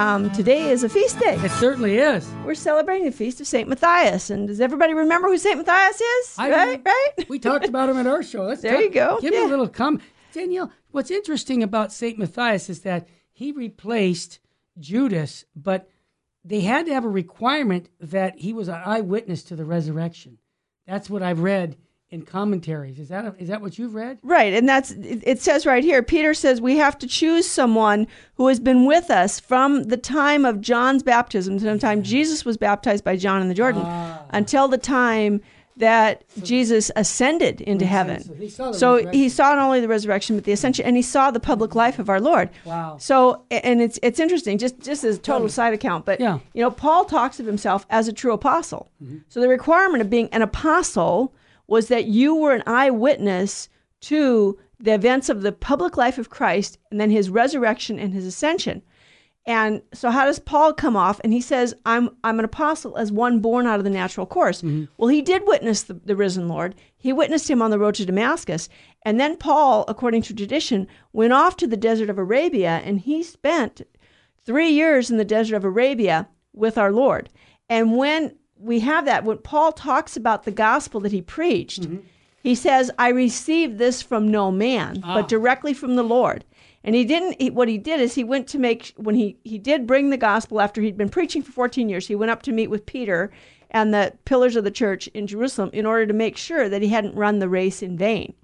um, today is a feast day. It certainly is. We're celebrating the feast of Saint Matthias. And does everybody remember who Saint Matthias is? I right, right. We talked about him at our show. Let's There talk- you go. Give me Yeah. a little comment. Danielle, what's interesting about St. Matthias is that he replaced Judas, but they had to have a requirement that he was an eyewitness to the resurrection. That's what I've read in commentaries. Is that a, is that what you've read? Right, and that's it says right here. Peter says we have to choose someone who has been with us from the time of John's baptism, from the time Jesus was baptized by John in the Jordan, Ah. until the time that Jesus ascended into heaven. So he saw So he saw not only the resurrection but the ascension, and he saw the public life of our Lord. Wow. So, and it's it's interesting, just just as a total side account, but Yeah. you know, Paul talks of himself as a true apostle. So the requirement of being an apostle was that you were an eyewitness to the events of the public life of Christ and then his resurrection and his ascension. And so how does Paul come off? And he says, I'm I'm an apostle as one born out of the natural course. Mm-hmm. Well, he did witness the, the risen Lord. He witnessed him on the road to Damascus. And then Paul, according to tradition, went off to the desert of Arabia and he spent three years in the desert of Arabia with our Lord. And when we have that, when Paul talks about the gospel that he preached, he says, I received this from no man, but ah. directly from the Lord. And he didn't, he, what he did is he went to make, when he, he did bring the gospel after he'd been preaching for 14 years, he went up to meet with Peter and the pillars of the church in Jerusalem in order to make sure that he hadn't run the race in vain.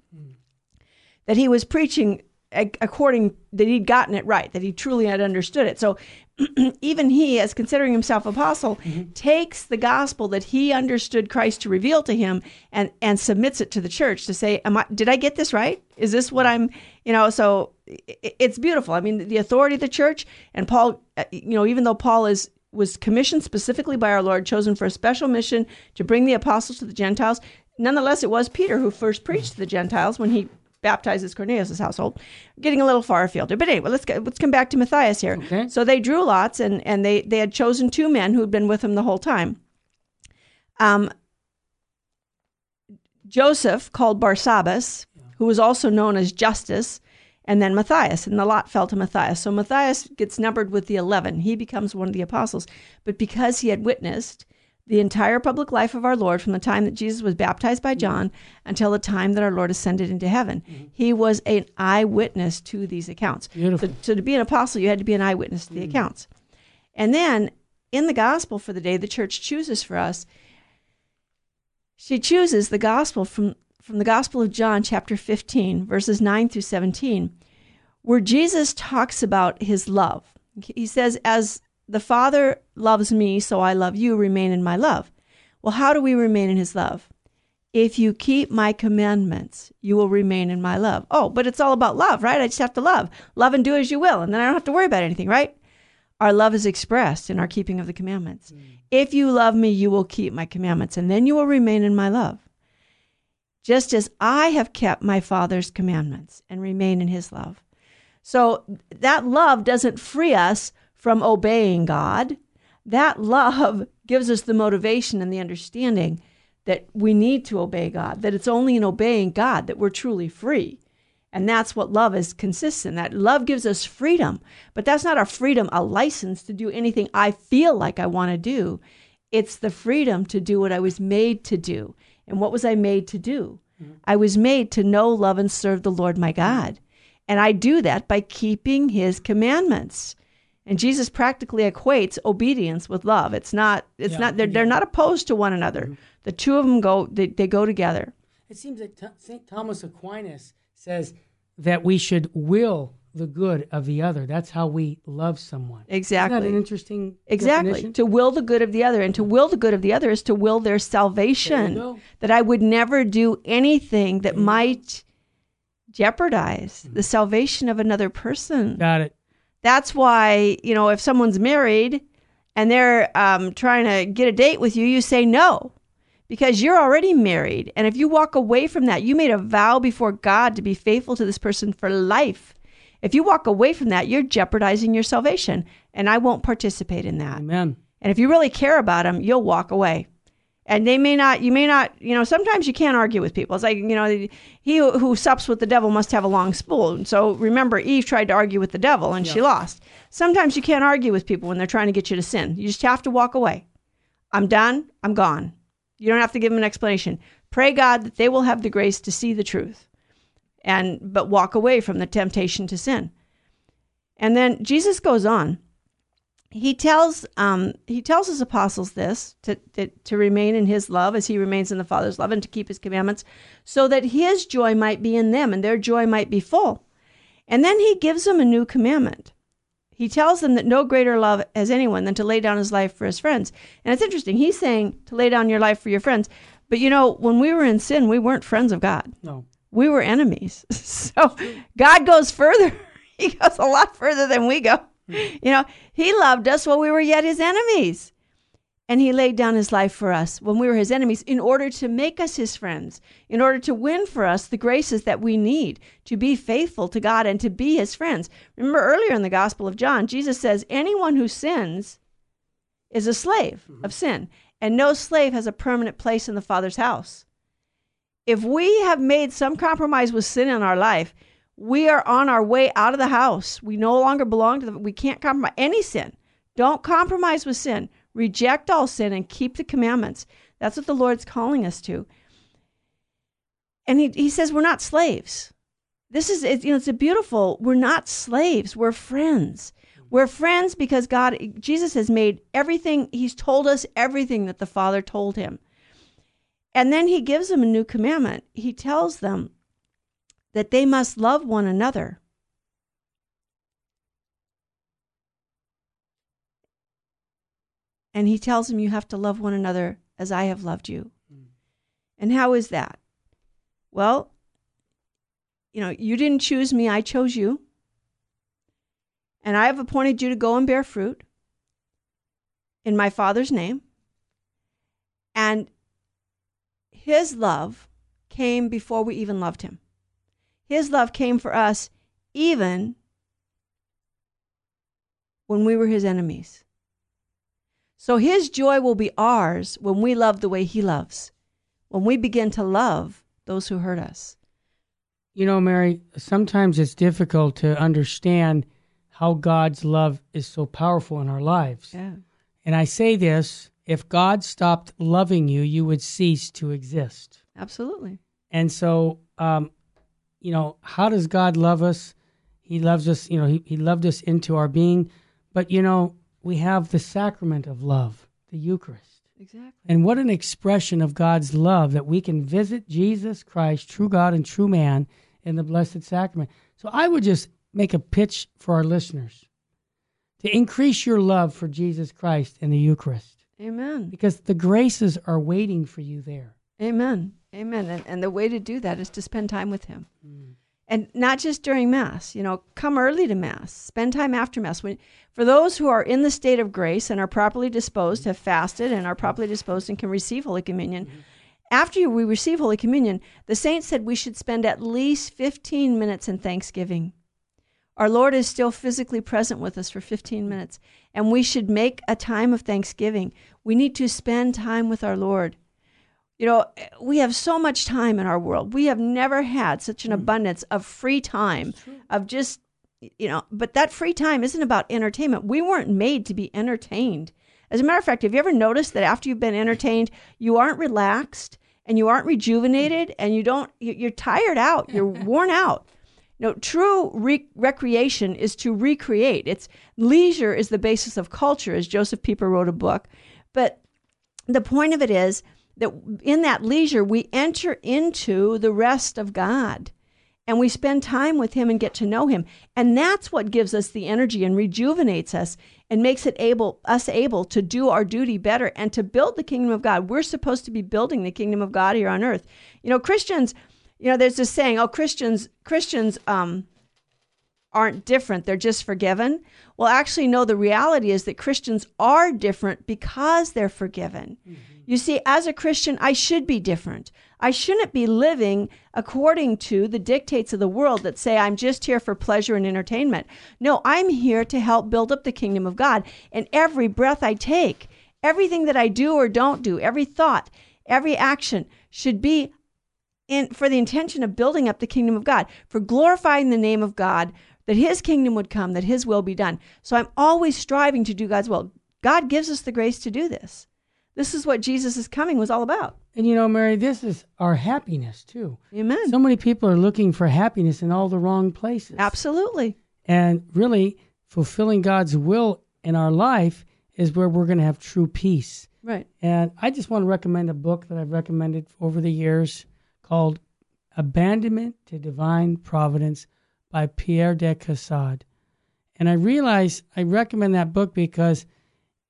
That he was preaching according that he'd gotten it right that he truly had understood it. So even he as considering himself apostle takes the gospel that he understood christ to reveal to him and and submits it to the church to say am i did i get this right? Is this what i'm you know so it's beautiful. I mean the authority of the church and paul uh, you know even though paul is was commissioned specifically by our lord chosen for a special mission to bring the apostles to the gentiles nonetheless it was peter who first preached to the gentiles when he baptizes Cornelius' household. Getting a little far afield here, but anyway, let's get, let's come back to Matthias here. Okay. So they drew lots, and and they they had chosen two men who had been with him the whole time. Um, Joseph, called Barsabbas, who was also known as Justus, and then Matthias, and the lot fell to Matthias. So Matthias gets numbered with the eleven. He becomes one of the apostles, but because he had witnessed the entire public life of our Lord from the time that Jesus was baptized by John until the time that our Lord ascended into heaven. Mm-hmm. He was an eyewitness to these accounts. Beautiful. So, so to be an apostle, you had to be an eyewitness to the mm. accounts. And then in the gospel for the day the church chooses for us, she chooses the gospel from, from the Gospel of John, chapter 15, verses 9 through 17, where Jesus talks about his love. He says, As the Father loves me, so I love you, remain in my love. Well, how do we remain in his love? If you keep my commandments, you will remain in my love. Oh, but it's all about love, right? I just have to love. Love and do as you will, and then I don't have to worry about anything, right? Our love is expressed in our keeping of the commandments. Mm. If you love me, you will keep my commandments, and then you will remain in my love. Just as I have kept my Father's commandments and remain in his love. So that love doesn't free us from obeying God. That love gives us the motivation and the understanding that we need to obey God, that it's only in obeying God that we're truly free. And that's what love is consists in. That love gives us freedom, but that's not a freedom, a license to do anything I feel like I want to do. It's the freedom to do what I was made to do. And what was I made to do? Mm-hmm. I was made to know, love, and serve the Lord my God. And I do that by keeping his commandments. And Jesus practically equates obedience with love. It's not, it's Yeah, not, they're, yeah. they're not opposed to one another. The two of them go, they, they go together. It seems that Th- St. Thomas Aquinas says that we should will the good of the other. That's how we love someone. Isn't Exactly. that an interesting Exactly. definition? To will the good of the other. And to will the good of the other is to will their salvation. That I would never do anything that might jeopardize Mm-hmm. the salvation of another person. Got it. That's why, you know, if someone's married and they're um, trying to get a date with you, you say no because you're already married. And if you walk away from that, you made a vow before God to be faithful to this person for life. If you walk away from that, you're jeopardizing your salvation. And I won't participate in that. Amen. And if you really care about them, you'll walk away. And they may not, you may not, you know, sometimes you can't argue with people. It's like, you know, he who, sups with the devil must have a long spoon. So remember, Eve tried to argue with the devil and she lost. Sometimes you can't argue with people when they're trying to get you to sin. You just have to walk away. I'm done. I'm gone. You don't have to give them an explanation. Pray God that they will have the grace to see the truth and but walk away from the temptation to sin. And then Jesus goes on. He tells um, he tells his apostles this to, to to remain in his love as he remains in the Father's love and to keep his commandments, so that his joy might be in them and their joy might be full. And then he gives them a new commandment. He tells them that no greater love has anyone than to lay down his life for his friends. And it's interesting. He's saying to lay down your life for your friends. But you know, when we were in sin, we weren't friends of God. No. We were enemies. So God goes further. He goes a lot further than we go. You know, He loved us while we were yet His enemies. And He laid down His life for us when we were His enemies in order to make us His friends, in order to win for us the graces that we need to be faithful to God and to be His friends. Remember earlier in the Gospel of John, Jesus says, Anyone who sins is a slave mm-hmm. of sin, and no slave has a permanent place in the Father's house. If we have made some compromise with sin in our life, we are on our way out of the house. We no longer belong to the, we can't compromise any sin. Don't compromise with sin. Reject all sin and keep the commandments. That's what the Lord's calling us to. And he, he says we're not slaves. This is, it, you know, it's a beautiful, we're not slaves. We're friends. We're friends because God, Jesus has made everything, He's told us everything that the Father told Him. And then He gives them a new commandment. He tells them that they must love one another. And he tells them, You have to love one another as I have loved you. Hmm. And how is that? Well, you know, you didn't choose me, I chose you. And I have appointed you to go and bear fruit in my Father's name. And his love came before we even loved him. His love came for us even when we were his enemies. So his joy will be ours when we love the way he loves, when we begin to love those who hurt us. You know, Mary, sometimes it's difficult to understand how God's love is so powerful in our lives. Yeah. And I say this if God stopped loving you, you would cease to exist. Absolutely. And so, um, you know, how does God love us? He loves us, you know, he, he loved us into our being. But, you know, we have the sacrament of love, the Eucharist. Exactly. And what an expression of God's love that we can visit Jesus Christ, true God and true man, in the Blessed Sacrament. So I would just make a pitch for our listeners to increase your love for Jesus Christ in the Eucharist Amen. because the graces are waiting for you there. Amen. Amen. And, and the way to do that is to spend time with Him. Mm. And not just during Mass, you know, come early to Mass, spend time after Mass. When, for those who are in the state of grace and are properly disposed, have fasted and are properly disposed and can receive Holy Communion, mm-hmm. after we receive Holy Communion, the saints said we should spend at least 15 minutes in thanksgiving. Our Lord is still physically present with us for 15 minutes, and we should make a time of thanksgiving. We need to spend time with our Lord. You know, we have so much time in our world. We have never had such an hmm. abundance of free time, of just, you know, but that free time isn't about entertainment. We weren't made to be entertained. As a matter of fact, have you ever noticed that after you've been entertained, you aren't relaxed and you aren't rejuvenated and you don't, you- you're tired out, you're worn out. No, true re- recreation is to recreate. It's leisure is the basis of culture, as Josef Pieper wrote a book. But the point of it is that in that leisure, we enter into the rest of God and we spend time with Him and get to know Him. And that's what gives us the energy and rejuvenates us and makes it able us able to do our duty better and to build the kingdom of God. We're supposed to be building the kingdom of God here on earth. You know, Christians, you know, there's this saying, oh, Christians, Christians, um, aren't different, they're just forgiven. Well, actually, no, the reality is that Christians are different because they're forgiven. Mm-hmm. You see, as a Christian, I should be different. I shouldn't be living according to the dictates of the world that say I'm just here for pleasure and entertainment. No, I'm here to help build up the kingdom of God. And every breath I take, everything that I do or don't do, every thought, every action should be in for the intention of building up the kingdom of God, for glorifying the name of God, that his kingdom would come, that his will be done. So I'm always striving to do God's will. God gives us the grace to do this. This is what Jesus' coming was all about. And you know, Mary, this is our happiness too. Amen. So many people are looking for happiness in all the wrong places. Absolutely. And really, fulfilling God's will in our life is where we're going to have true peace. Right. And I just want to recommend a book that I've recommended over the years called Abandonment to Divine Providence by Pierre de Caussade. And I realize I recommend that book because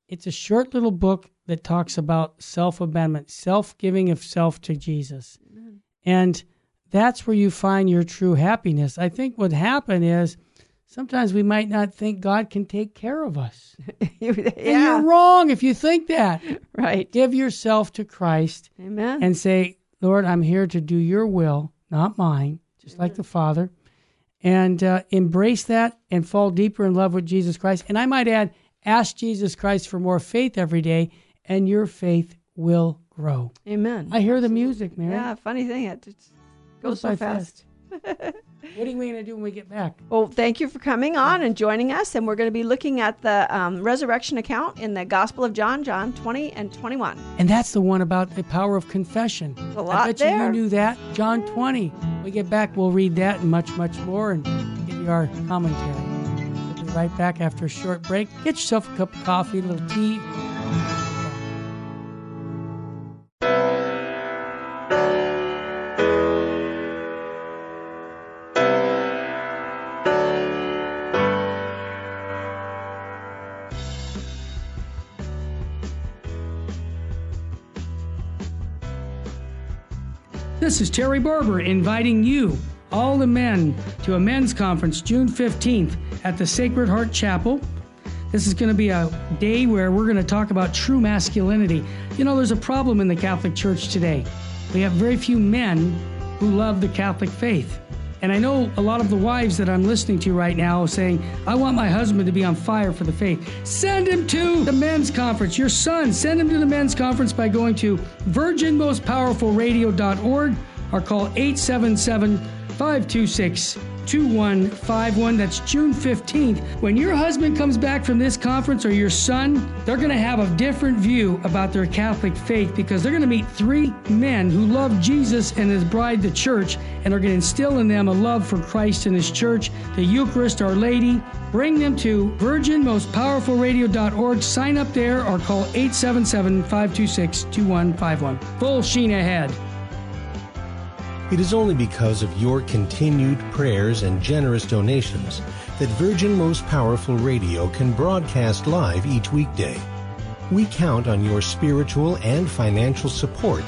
it's a short little book that talks about self abandonment, self giving of self to Jesus. Amen. And that's where you find your true happiness. I think what happened is sometimes we might not think God can take care of us. yeah. And you're wrong if you think that. Right. Give yourself to Christ. Amen. And say, Lord, I'm here to do your will, not mine, just Amen. like the Father and uh, embrace that and fall deeper in love with Jesus Christ. And I might add, ask Jesus Christ for more faith every day, and your faith will grow. Amen. I hear the music, Mary. Yeah, funny thing, it goes, so fast. fast. what are we going to do when we get back? Well, thank you for coming on and joining us. And we're going to be looking at the um, resurrection account in the Gospel of John, John 20 and 21. And that's the one about the power of confession. a lot I bet there. you you knew that. John 20. When we get back, we'll read that and much, much more and give you our commentary. We'll be right back after a short break. Get yourself a cup of coffee, a little tea. This is Terry Barber inviting you, all the men, to a men's conference June 15th at the Sacred Heart Chapel. This is going to be a day where we're going to talk about true masculinity. You know, there's a problem in the Catholic Church today. We have very few men who love the Catholic faith. And I know a lot of the wives that I'm listening to right now saying, I want my husband to be on fire for the faith. Send him to the men's conference. Your son, send him to the men's conference by going to virginmostpowerfulradio.org or call 877 526 2151. That's June 15th. When your husband comes back from this conference or your son, they're going to have a different view about their Catholic faith because they're going to meet three men who love Jesus and his bride, the church, and are going to instill in them a love for Christ and his church, the Eucharist, Our Lady. Bring them to virginmostpowerfulradio.org. Sign up there or call 877 526 2151. Full sheen ahead. It is only because of your continued prayers and generous donations that Virgin Most Powerful Radio can broadcast live each weekday. We count on your spiritual and financial support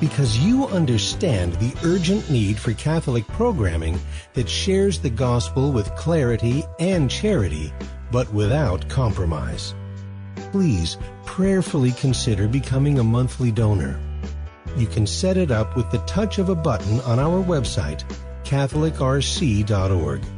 because you understand the urgent need for Catholic programming that shares the gospel with clarity and charity, but without compromise. Please prayerfully consider becoming a monthly donor you can set it up with the touch of a button on our website, CatholicRC.org.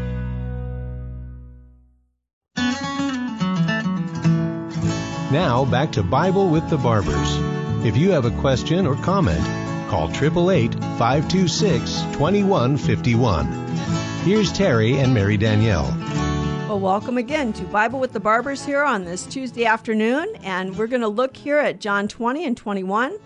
Now back to Bible with the Barbers. If you have a question or comment, call 888 526 2151. Here's Terry and Mary Danielle. Well, welcome again to Bible with the Barbers here on this Tuesday afternoon. And we're going to look here at John 20 and 21.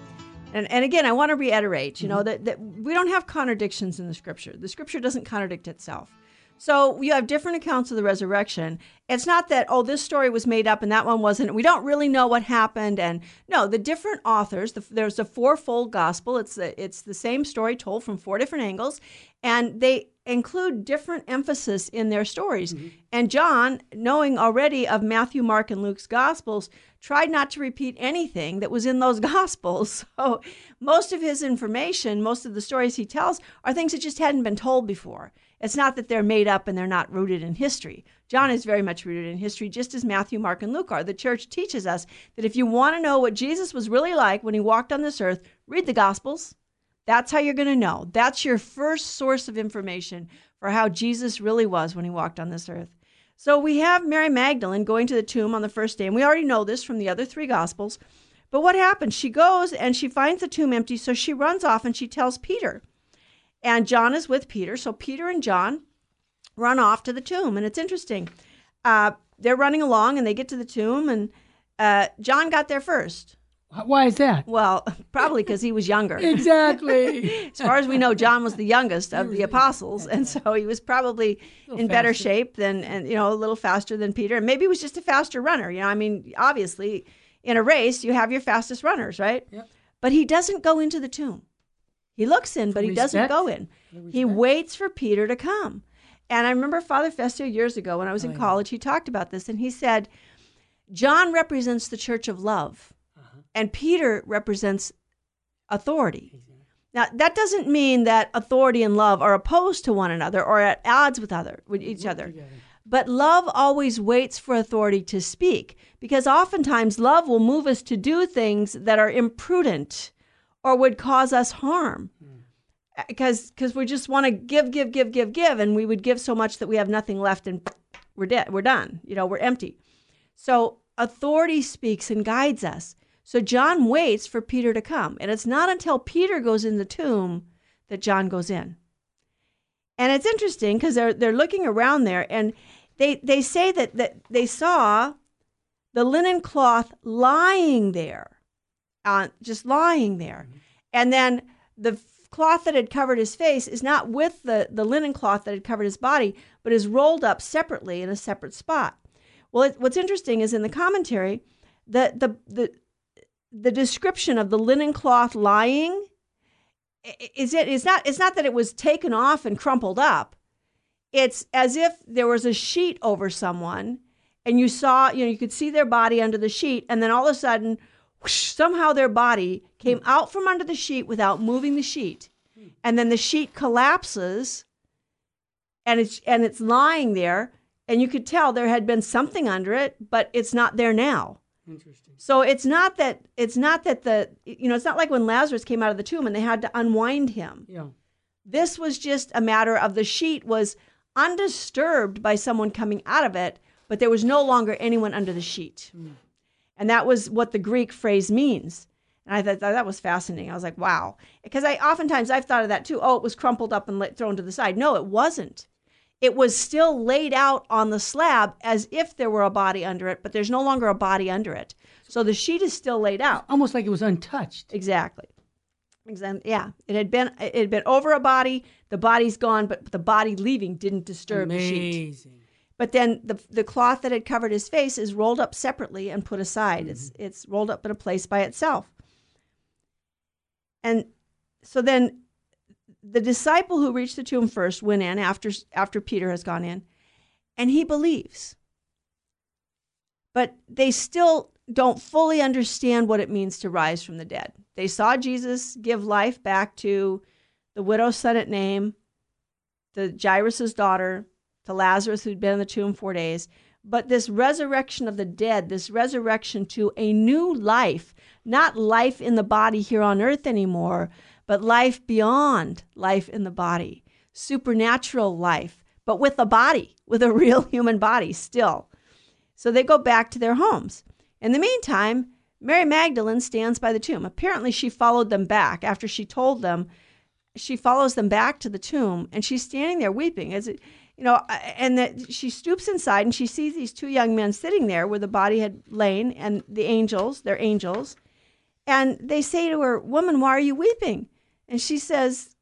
And, and again, I want to reiterate, you know, mm-hmm. that, that we don't have contradictions in the scripture. The scripture doesn't contradict itself. So you have different accounts of the resurrection. It's not that, oh, this story was made up and that one wasn't. We don't really know what happened. And no, the different authors, the, there's a fourfold gospel. It's the, it's the same story told from four different angles. And they include different emphasis in their stories. Mm-hmm. And John, knowing already of Matthew, Mark, and Luke's gospels, tried not to repeat anything that was in those gospels. So most of his information, most of the stories he tells, are things that just hadn't been told before. It's not that they're made up and they're not rooted in history. John is very much rooted in history, just as Matthew, Mark, and Luke are. The church teaches us that if you want to know what Jesus was really like when he walked on this earth, read the Gospels. That's how you're going to know. That's your first source of information for how Jesus really was when he walked on this earth. So we have Mary Magdalene going to the tomb on the first day, and we already know this from the other three Gospels. But what happens? She goes and she finds the tomb empty, so she runs off and she tells Peter. And John is with Peter. So Peter and John run off to the tomb. And it's interesting. Uh, they're running along and they get to the tomb, and uh, John got there first. Why is that? Well, probably because he was younger. exactly. as far as we know, John was the youngest of the apostles, and so he was probably in faster. better shape than, and you know, a little faster than Peter, and maybe he was just a faster runner. You know, I mean, obviously, in a race, you have your fastest runners, right? Yep. But he doesn't go into the tomb. He looks in, but he doesn't go in. He waits for Peter to come. And I remember Father Fessio years ago when I was in oh, college, he talked about this and he said, John represents the church of love, uh-huh. and Peter represents authority. Now, that doesn't mean that authority and love are opposed to one another or at odds with other with each other. Together. But love always waits for authority to speak because oftentimes love will move us to do things that are imprudent or would cause us harm. Because because we just want to give give give give give and we would give so much that we have nothing left and we're dead we're done you know we're empty. So authority speaks and guides us. So john waits for peter to come and it's not until peter goes in the tomb that john goes in. And it's interesting because they're they're looking around there and they they say that that they saw the linen cloth lying there uh, just lying there. Mm-hmm. And then the cloth that had covered his face is not with the, the linen cloth that had covered his body, but is rolled up separately in a separate spot. Well, it, what's interesting is in the commentary, the, the, the, the description of the linen cloth lying is it is not it's not that it was taken off and crumpled up it's as if there was a sheet over someone and you saw you know you could see their body under the sheet and then all of a sudden whoosh, somehow their body came out from under the sheet without moving the sheet. And then the sheet collapses and it's and it's lying there and you could tell there had been something under it, but it's not there now. Interesting. So it's not that it's not that the you know it's not like when Lazarus came out of the tomb and they had to unwind him. Yeah. This was just a matter of the sheet was undisturbed by someone coming out of it, but there was no longer anyone under the sheet. Mm. And that was what the Greek phrase means. And I thought that was fascinating. I was like, wow. Because I oftentimes I've thought of that too. Oh, it was crumpled up and thrown to the side. No, it wasn't. It was still laid out on the slab as if there were a body under it, but there's no longer a body under it. So the sheet is still laid out. Almost like it was untouched. Exactly. Exactly. Yeah, it had been it had been over a body. The body's gone, but the body leaving didn't disturb Amazing. the sheet. But then the the cloth that had covered his face is rolled up separately and put aside. Mm-hmm. It's it's rolled up in a place by itself. And so then the disciple who reached the tomb first went in after after Peter has gone in, and he believes. But they still don't fully understand what it means to rise from the dead. They saw Jesus give life back to the widow's son at Nain, the Jairus's daughter, to Lazarus, who'd been in the tomb four days. But this resurrection of the dead, this resurrection to a new life, not life in the body here on earth anymore, but life beyond life in the body, supernatural life, but with a body, with a real human body still. So they go back to their homes. In the meantime, Mary Magdalene stands by the tomb. Apparently, she followed them back after she told them. She follows them back to the tomb, and she's standing there weeping. As it, you know, and that she stoops inside and she sees these two young men sitting there where the body had lain and the angels, they're angels. And they say to her, Woman, why are you weeping? And she says,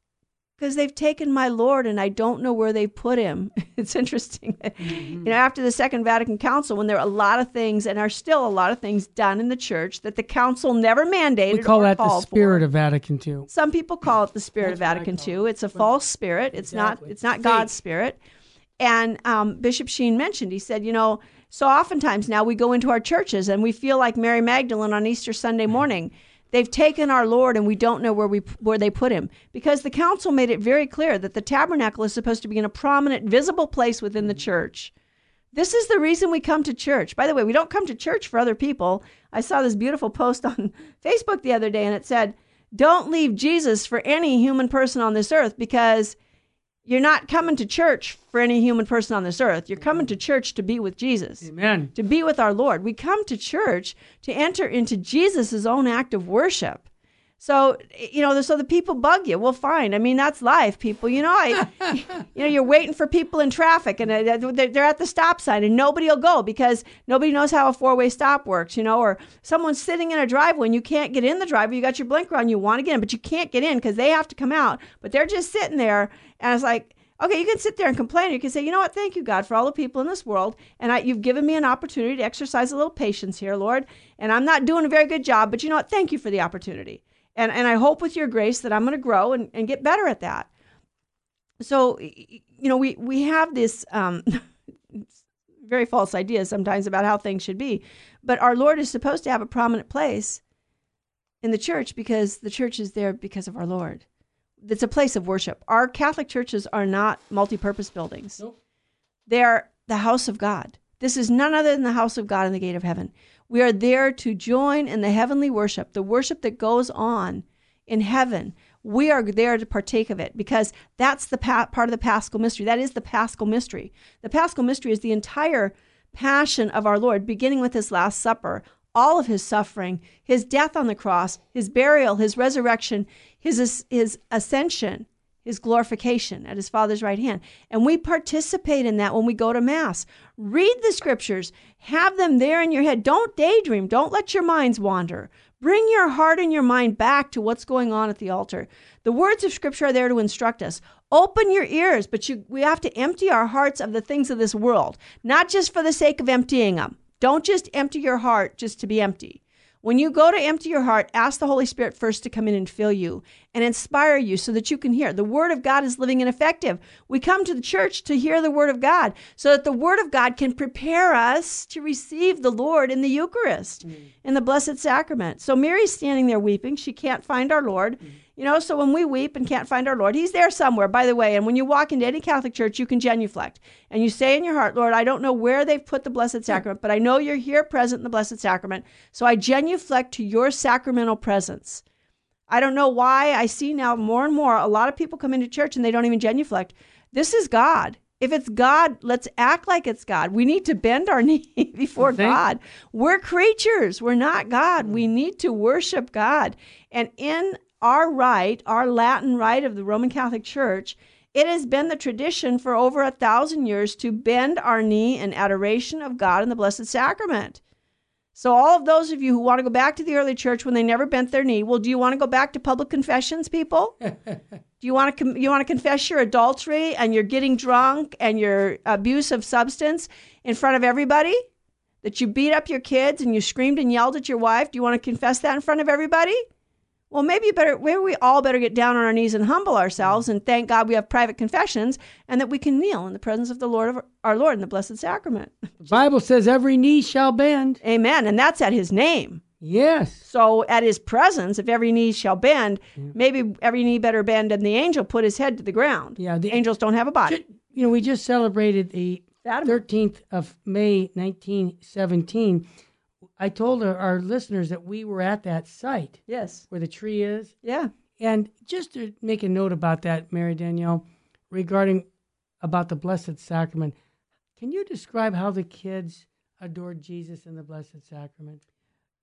because they've taken my Lord and I don't know where they put him. it's interesting. Mm-hmm. You know, after the Second Vatican Council, when there are a lot of things and are still a lot of things done in the church that the council never mandated. We call that the spirit for. of Vatican II. Some people call it the spirit of Vatican II. It's a false spirit. It's exactly. not. It's not God's spirit. And um, Bishop Sheen mentioned. He said, you know, so oftentimes now we go into our churches and we feel like Mary Magdalene on Easter Sunday morning. They've taken our Lord and we don't know where we where they put him because the council made it very clear that the tabernacle is supposed to be in a prominent visible place within the church. This is the reason we come to church. By the way, we don't come to church for other people. I saw this beautiful post on Facebook the other day and it said, "Don't leave Jesus for any human person on this earth because you're not coming to church for any human person on this earth. You're coming to church to be with Jesus. Amen. To be with our Lord. We come to church to enter into Jesus' own act of worship. So, you know, so the people bug you. Well, fine. I mean, that's life, people. You know, I, you know, you're waiting for people in traffic and uh, they're at the stop sign and nobody will go because nobody knows how a four way stop works, you know, or someone's sitting in a driveway and you can't get in the driveway. You got your blinker on, you want to get in, but you can't get in because they have to come out, but they're just sitting there. And it's like, okay, you can sit there and complain. Or you can say, you know what? Thank you, God, for all the people in this world. And I, you've given me an opportunity to exercise a little patience here, Lord. And I'm not doing a very good job, but you know what? Thank you for the opportunity. And, and I hope with your grace that I'm going to grow and, and get better at that. So, you know, we, we have this um, very false idea sometimes about how things should be. But our Lord is supposed to have a prominent place in the church because the church is there because of our Lord. It's a place of worship. Our Catholic churches are not multi-purpose buildings. Nope. They are the house of God. This is none other than the house of God and the gate of heaven. We are there to join in the heavenly worship, the worship that goes on in heaven. We are there to partake of it because that's the pa- part of the paschal mystery. That is the paschal mystery. The paschal mystery is the entire passion of our Lord, beginning with his Last Supper, all of his suffering, his death on the cross, his burial, his resurrection, his, his ascension, his glorification at his Father's right hand. And we participate in that when we go to Mass. Read the scriptures, have them there in your head. Don't daydream, don't let your minds wander. Bring your heart and your mind back to what's going on at the altar. The words of Scripture are there to instruct us. Open your ears, but you, we have to empty our hearts of the things of this world, not just for the sake of emptying them. Don't just empty your heart just to be empty. When you go to empty your heart, ask the Holy Spirit first to come in and fill you and inspire you so that you can hear. The Word of God is living and effective. We come to the church to hear the Word of God so that the Word of God can prepare us to receive the Lord in the Eucharist, mm. in the Blessed Sacrament. So Mary's standing there weeping. She can't find our Lord. Mm. You know, so when we weep and can't find our Lord, He's there somewhere, by the way. And when you walk into any Catholic church, you can genuflect. And you say in your heart, Lord, I don't know where they've put the Blessed hmm. Sacrament, but I know you're here present in the Blessed Sacrament. So I genuflect to your sacramental presence. I don't know why I see now more and more a lot of people come into church and they don't even genuflect. This is God. If it's God, let's act like it's God. We need to bend our knee before God. We're creatures. We're not God. We hmm. need to worship God. And in our rite, our Latin rite of the Roman Catholic Church, it has been the tradition for over a thousand years to bend our knee in adoration of God in the Blessed Sacrament. So, all of those of you who want to go back to the early church when they never bent their knee, well, do you want to go back to public confessions, people? do you want to you want to confess your adultery and you're getting drunk and your abuse of substance in front of everybody? That you beat up your kids and you screamed and yelled at your wife? Do you want to confess that in front of everybody? Well, maybe better, maybe we all better get down on our knees and humble ourselves and thank God we have private confessions and that we can kneel in the presence of the Lord of our Lord in the Blessed Sacrament. The Bible says every knee shall bend. Amen. And that's at his name. Yes. So at his presence, if every knee shall bend, yeah. maybe every knee better bend and the angel put his head to the ground. Yeah. The angels don't have a body. You know, we just celebrated the 13th of May, 1917 I told our, our listeners that we were at that site. Yes. Where the tree is. Yeah. And just to make a note about that, Mary Danielle, regarding about the Blessed Sacrament, can you describe how the kids adored Jesus in the Blessed Sacrament?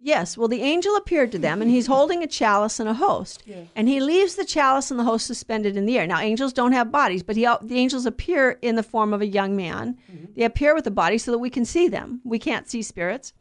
Yes. Well, the angel appeared to them, and he's holding a chalice and a host. Yeah. And he leaves the chalice and the host suspended in the air. Now, angels don't have bodies, but he, the angels appear in the form of a young man. Mm-hmm. They appear with a body so that we can see them. We can't see spirits.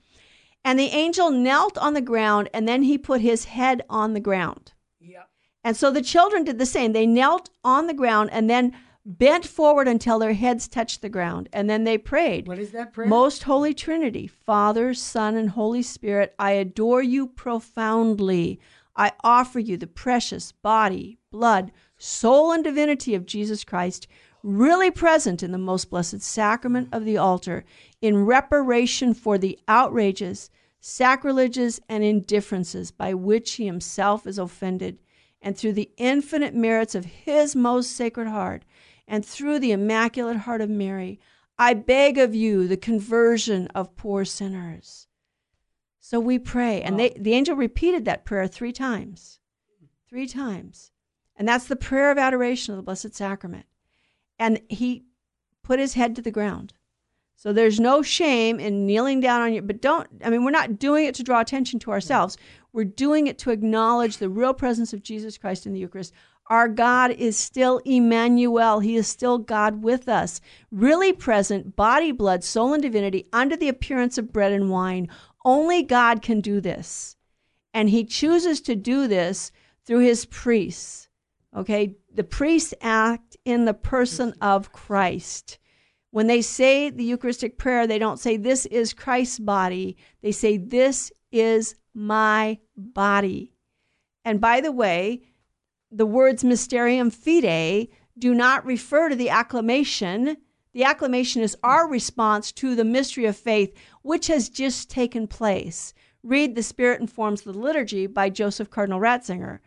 And the angel knelt on the ground and then he put his head on the ground. Yeah. And so the children did the same. They knelt on the ground and then bent forward until their heads touched the ground. And then they prayed. What is that prayer? Most Holy Trinity, Father, Son, and Holy Spirit, I adore you profoundly. I offer you the precious body, blood, soul, and divinity of Jesus Christ, really present in the most blessed sacrament of the altar, in reparation for the outrages, sacrileges, and indifferences by which he himself is offended, and through the infinite merits of his most sacred heart, and through the Immaculate Heart of Mary, I beg of you the conversion of poor sinners. So we pray. And they, the angel repeated that prayer three times. Three times. And that's the prayer of adoration of the Blessed Sacrament. And he put his head to the ground. So there's no shame in kneeling down on you, but don't, I mean, we're not doing it to draw attention to ourselves. We're doing it to acknowledge the real presence of Jesus Christ in the Eucharist. Our God is still Emmanuel. He is still God with us, really present, body, blood, soul, and divinity, under the appearance of bread and wine. Only God can do this. And He chooses to do this through His priests. Okay? The priests act in the person of Christ. When they say the Eucharistic prayer, they don't say, This is Christ's body. They say, This is my body. And by the way, the words mysterium fidei do not refer to the acclamation. The acclamation is our response to the mystery of faith, which has just taken place. Read The Spirit Informs the Liturgy by Joseph Cardinal Ratzinger.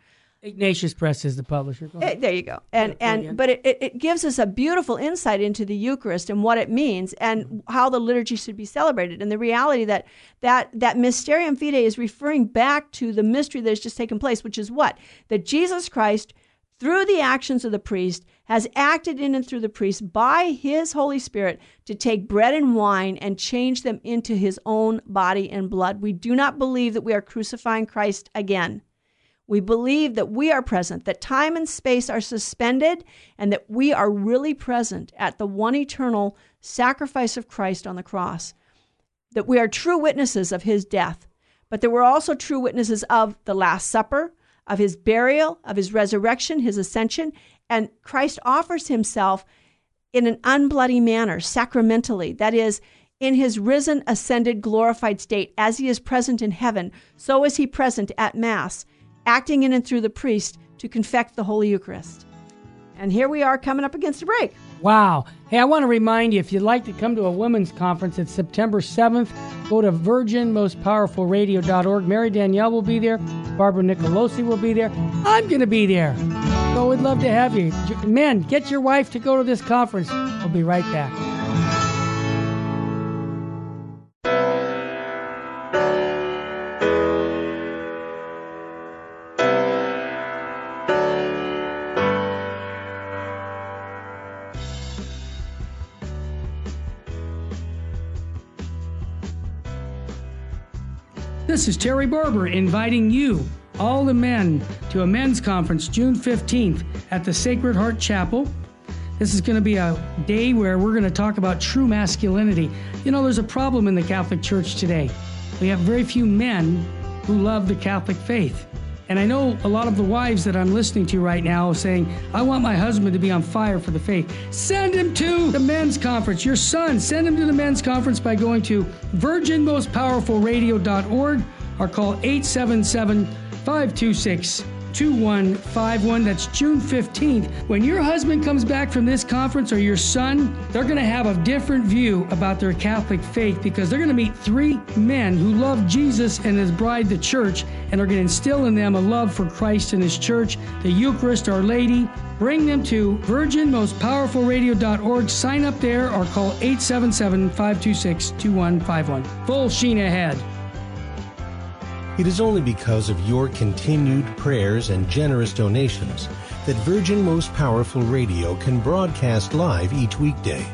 Ignatius Press is the publisher. Eh, there you go. And and but it, it gives us a beautiful insight into the Eucharist and what it means and how the liturgy should be celebrated and the reality that that that mysterium fidei is referring back to the mystery that has just taken place, which is what that Jesus Christ through the actions of the priest has acted in and through the priest by his Holy Spirit to take bread and wine and change them into his own body and blood. We do not believe that we are crucifying Christ again. We believe that we are present, that time and space are suspended, and that we are really present at the one eternal sacrifice of Christ on the cross. That we are true witnesses of his death, but that we're also true witnesses of the Last Supper, of his burial, of his resurrection, his ascension, and Christ offers himself in an unbloody manner, sacramentally. That is, in his risen, ascended, glorified state, as he is present in heaven, so is he present at Mass acting in and through the priest to confect the Holy Eucharist. And here we are coming up against a break. Wow. Hey, I want to remind you if you'd like to come to a women's conference, it's September 7th. Go to virginmostpowerfulradio.org. Mary Danielle will be there. Barbara Nicolosi will be there. I'm going to be there. So we'd love to have you. Men, get your wife to go to this conference. We'll be right back. This is Terry Barber inviting you, all the men, to a men's conference June 15th at the Sacred Heart Chapel. This is going to be a day where we're going to talk about true masculinity. You know, there's a problem in the Catholic Church today. We have very few men who love the Catholic faith. And I know a lot of the wives that I'm listening to right now saying, I want my husband to be on fire for the faith. Send him to the men's conference. Your son, send him to the men's conference by going to virginmostpowerfulradio.org or call 877 526 2151. That's June 15th. When your husband comes back from this conference or your son, they're going to have a different view about their Catholic faith because they're going to meet three men who love Jesus and his bride, the church, and are going to instill in them a love for Christ and his church, the Eucharist, Our Lady. Bring them to virginmostpowerfulradio.org. Sign up there or call 877 526 2151. Full sheen ahead. It is only because of your continued prayers and generous donations that Virgin Most Powerful Radio can broadcast live each weekday.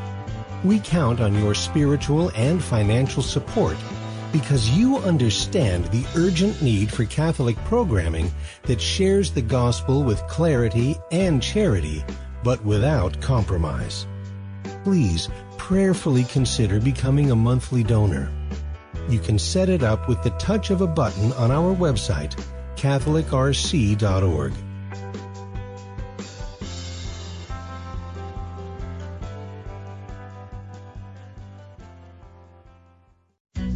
We count on your spiritual and financial support because you understand the urgent need for Catholic programming that shares the gospel with clarity and charity, but without compromise. Please prayerfully consider becoming a monthly donor You can set it up with the touch of a button on our website, CatholicRC.org.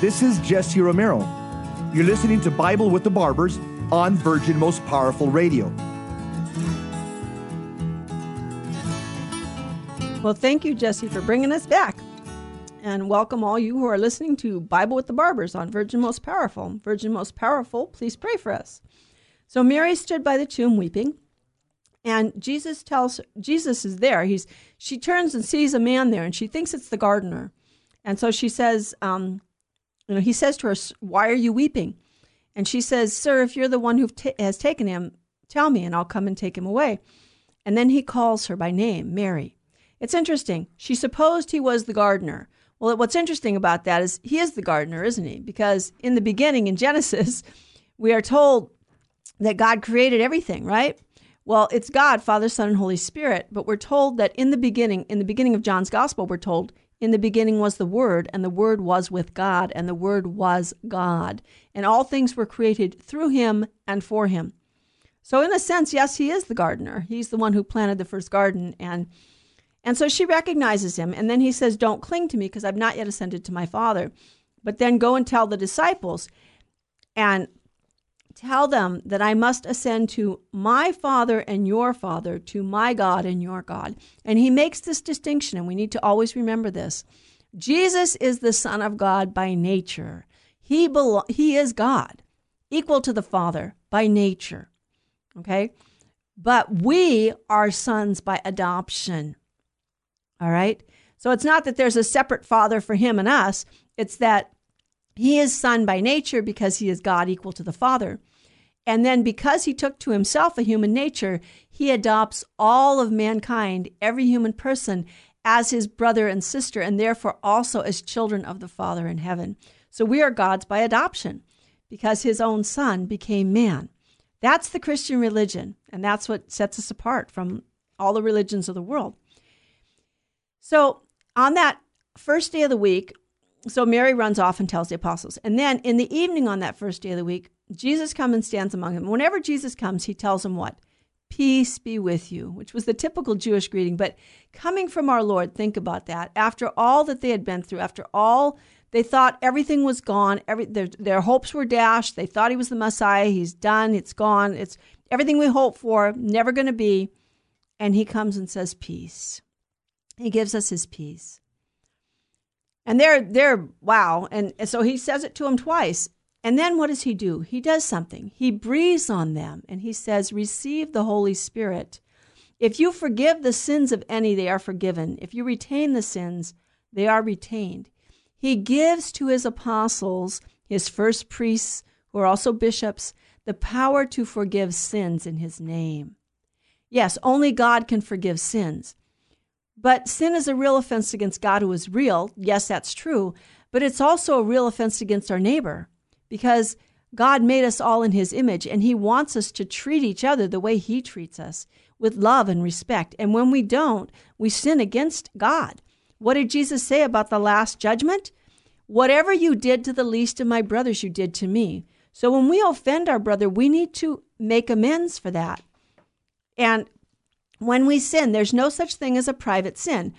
This is Jesse Romero. You're listening to Bible with the Barbers on Virgin Most Powerful Radio. Well, thank you, Jesse, for bringing us back. And welcome all you who are listening to Bible with the Barbers on Virgin Most Powerful. Virgin Most Powerful, please pray for us. So Mary stood by the tomb weeping, and Jesus tells Jesus is there. He's she turns and sees a man there, and she thinks it's the gardener, and so she says, um, you know, he says to her, "Why are you weeping?" And she says, "Sir, if you're the one who has taken him, tell me, and I'll come and take him away." And then he calls her by name, Mary. It's interesting. She supposed he was the gardener. Well, what's interesting about that is he is the gardener, isn't he? Because in the beginning, in Genesis, we are told that God created everything, right? Well, it's God, Father, Son, and Holy Spirit, but we're told that in the beginning, in the beginning of John's Gospel, we're told in the beginning was the Word, and the Word was with God, and the Word was God. And all things were created through him and for him. So, in a sense, yes, he is the gardener. He's the one who planted the first garden. And, and so she recognizes him. And then he says, Don't cling to me because I've not yet ascended to my Father. But then go and tell the disciples and tell them that I must ascend to my Father and your Father, to my God and your God. And he makes this distinction, and we need to always remember this. Jesus is the Son of God by nature. He, belo- he is God, equal to the Father by nature. Okay? But we are sons by adoption. All right? So it's not that there's a separate Father for him and us, it's that he is Son by nature because he is God equal to the Father. And then because he took to himself a human nature, he adopts all of mankind, every human person, as his brother and sister, and therefore also as children of the Father in heaven. So we are God's by adoption because his own son became man. That's the Christian religion, and that's what sets us apart from all the religions of the world. So on that first day of the week, so Mary runs off and tells the apostles. And then in the evening on that first day of the week, Jesus comes and stands among them. Whenever Jesus comes, he tells them what? Peace be with you, which was the typical Jewish greeting. But coming from our Lord, think about that. After all that they had been through, after all, they thought everything was gone. Every their, their hopes were dashed. They thought he was the Messiah. He's done. It's gone. It's everything we hoped for, never going to be. And he comes and says, Peace. He gives us his peace. And they're they're wow. And so he says it to them twice. And then what does he do? He does something. He breathes on them and he says, Receive the Holy Spirit. If you forgive the sins of any, they are forgiven. If you retain the sins, they are retained. He gives to his apostles, his first priests, who are also bishops, the power to forgive sins in his name. Yes, only God can forgive sins. But sin is a real offense against God who is real. Yes, that's true. But it's also a real offense against our neighbor because God made us all in his image and he wants us to treat each other the way he treats us with love and respect. And when we don't, we sin against God. What did Jesus say about the last judgment? Whatever you did to the least of my brothers, you did to me. So when we offend our brother, we need to make amends for that. And when we sin, there's no such thing as a private sin.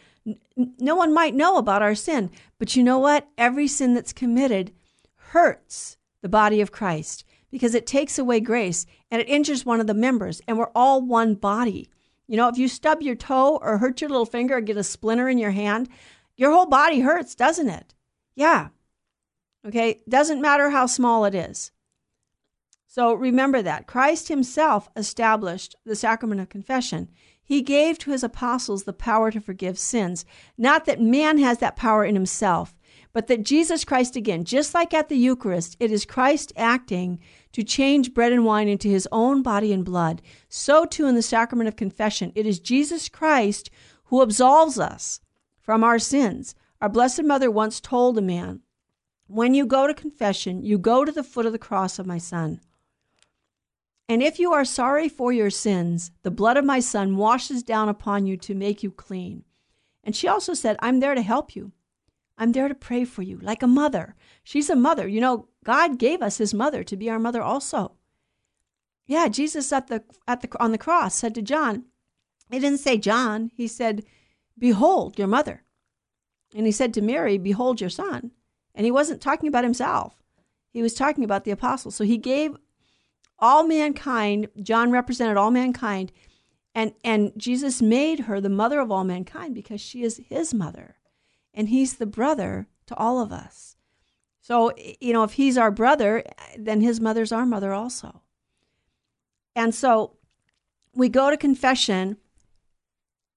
No one might know about our sin, but you know what? Every sin that's committed hurts the body of Christ because it takes away grace and it injures one of the members, and we're all one body. You know, if you stub your toe or hurt your little finger or get a splinter in your hand, your whole body hurts, doesn't it? Yeah. Okay. Doesn't matter how small it is. So remember that. Christ himself established the sacrament of confession. He gave to his apostles the power to forgive sins. Not that man has that power in himself, but that Jesus Christ, again, just like at the Eucharist, it is Christ acting to change bread and wine into his own body and blood. So too in the sacrament of confession, it is Jesus Christ who absolves us from our sins. Our Blessed Mother once told a man, When you go to confession, you go to the foot of the cross of my Son. And if you are sorry for your sins, the blood of my Son washes down upon you to make you clean. And she also said, I'm there to help you. I'm there to pray for you, like a mother. She's a mother. You know, God gave us his mother to be our mother also. Yeah, Jesus at the at the on the cross said to John, he didn't say John, he said, Behold your mother. And he said to Mary, Behold your son. And he wasn't talking about himself. He was talking about the apostles. So he gave all mankind, John represented all mankind, and, and Jesus made her the mother of all mankind because she is his mother and he's the brother to all of us. So, you know, if he's our brother, then his mother's our mother also. And so we go to confession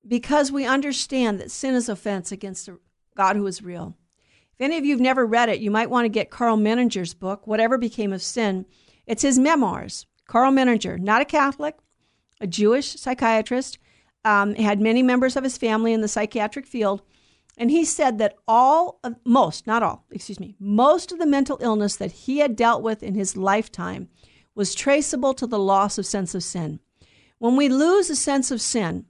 because we understand that sin is offense against God who is real. If any of you have never read it, you might want to get Karl Menninger's book, Whatever Became of Sin. It's his memoirs. Karl Menninger, not a Catholic, a Jewish psychiatrist, um, had many members of his family in the psychiatric field. And he said that all of, most, not all, excuse me, most of the mental illness that he had dealt with in his lifetime was traceable to the loss of sense of sin. When we lose a sense of sin,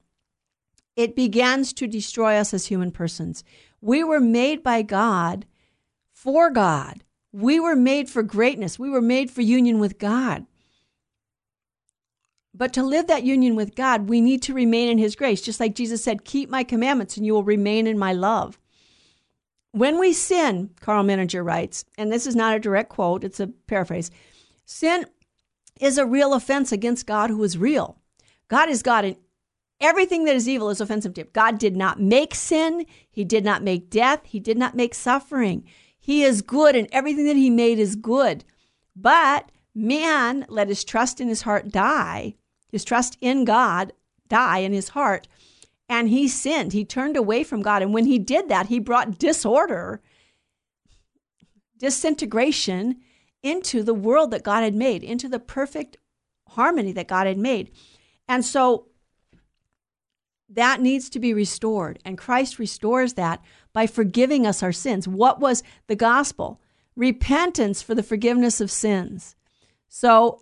it begins to destroy us as human persons. We were made by God for God. We were made for greatness. We were made for union with God. But to live that union with God, we need to remain in His grace. Just like Jesus said, Keep my commandments and you will remain in my love. When we sin, Karl Menninger writes, and this is not a direct quote, it's a paraphrase sin is a real offense against God who is real. God is God, and everything that is evil is offensive to him. God did not make sin, He did not make death, He did not make suffering. He is good, and everything that He made is good. But man let his trust in his heart die his trust in God die in his heart. And he sinned. He turned away from God. And when he did that, he brought disorder, disintegration into the world that God had made, into the perfect harmony that God had made. And so that needs to be restored. And Christ restores that by forgiving us our sins. What was the gospel? Repentance for the forgiveness of sins. So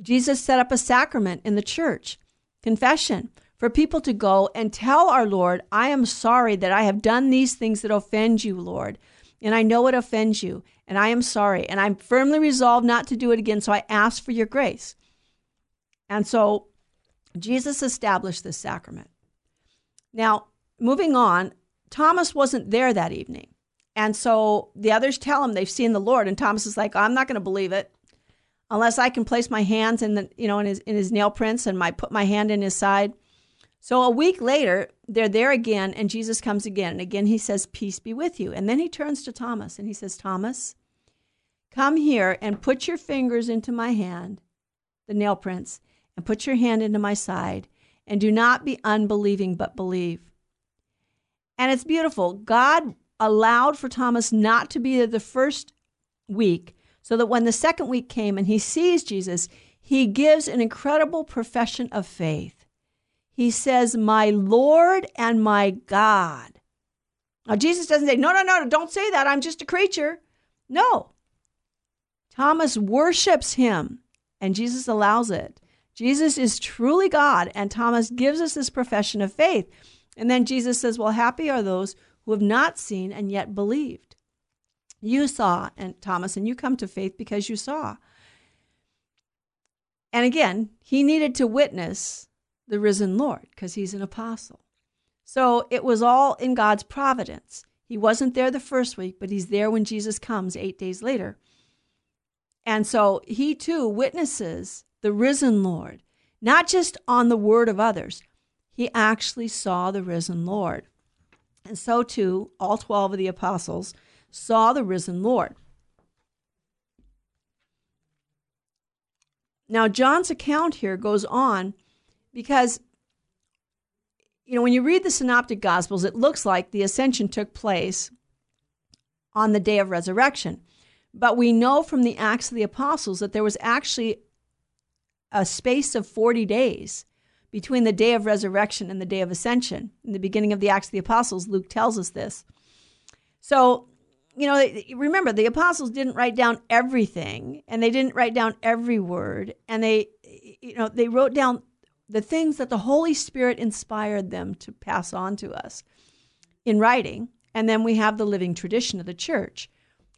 Jesus set up a sacrament in the church, confession, for people to go and tell our Lord, I am sorry that I have done these things that offend you, Lord. And I know it offends you, and I am sorry. And I'm firmly resolved not to do it again, so I ask for your grace. And so Jesus established this sacrament. Now, moving on, Thomas wasn't there that evening. And so the others tell him they've seen the Lord, and Thomas is like, I'm not going to believe it unless I can place my hands in the you know in his in his nail prints and my put my hand in his side. So a week later, they're there again, and Jesus comes again. And again, he says, Peace be with you. And then he turns to Thomas and he says, Thomas, come here and put your fingers into my hand, the nail prints, and put your hand into my side, and do not be unbelieving, but believe. And it's beautiful. God allowed for Thomas not to be there the first week so that when the second week came and he sees Jesus, he gives an incredible profession of faith. He says, My Lord and my God. Now, Jesus doesn't say, No, no, no, don't say that. I'm just a creature. No. Thomas worships him, and Jesus allows it. Jesus is truly God, and Thomas gives us this profession of faith. And then Jesus says, Well, happy are those who have not seen and yet believed. You saw, and Thomas, and you come to faith because you saw. And again, he needed to witness the risen Lord because he's an apostle. So it was all in God's providence. He wasn't there the first week, but he's there when Jesus comes eight days later. And so he too witnesses the risen Lord, not just on the word of others. He actually saw the risen Lord. And so too, all 12 of the apostles saw the risen Lord. Now, John's account here goes on because you know, when you read the synoptic gospels, it looks like the ascension took place on the day of resurrection. But we know from the Acts of the Apostles that there was actually a space of 40 days between the day of resurrection and the day of ascension. In the beginning of the Acts of the Apostles, Luke tells us this. So, you know, remember the apostles didn't write down everything and they didn't write down every word and they you know, they wrote down the things that the Holy Spirit inspired them to pass on to us in writing. And then we have the living tradition of the church,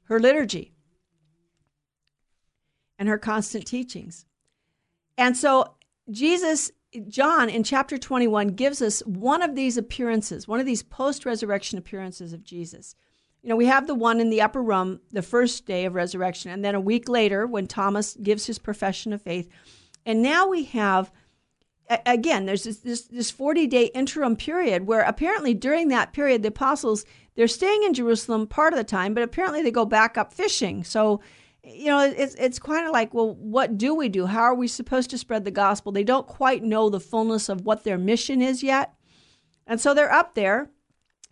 her liturgy, and her constant teachings. And so Jesus, John in chapter 21 gives us one of these appearances, one of these post resurrection appearances of Jesus. You know, we have the one in the upper room the first day of resurrection, and then a week later when Thomas gives his profession of faith. And now we have again, there's this, this, this 40 day interim period where apparently during that period, the apostles, they're staying in Jerusalem part of the time, but apparently they go back up fishing. So, you know, it's, it's kind of like, well, what do we do? How are we supposed to spread the gospel? They don't quite know the fullness of what their mission is yet. And so they're up there,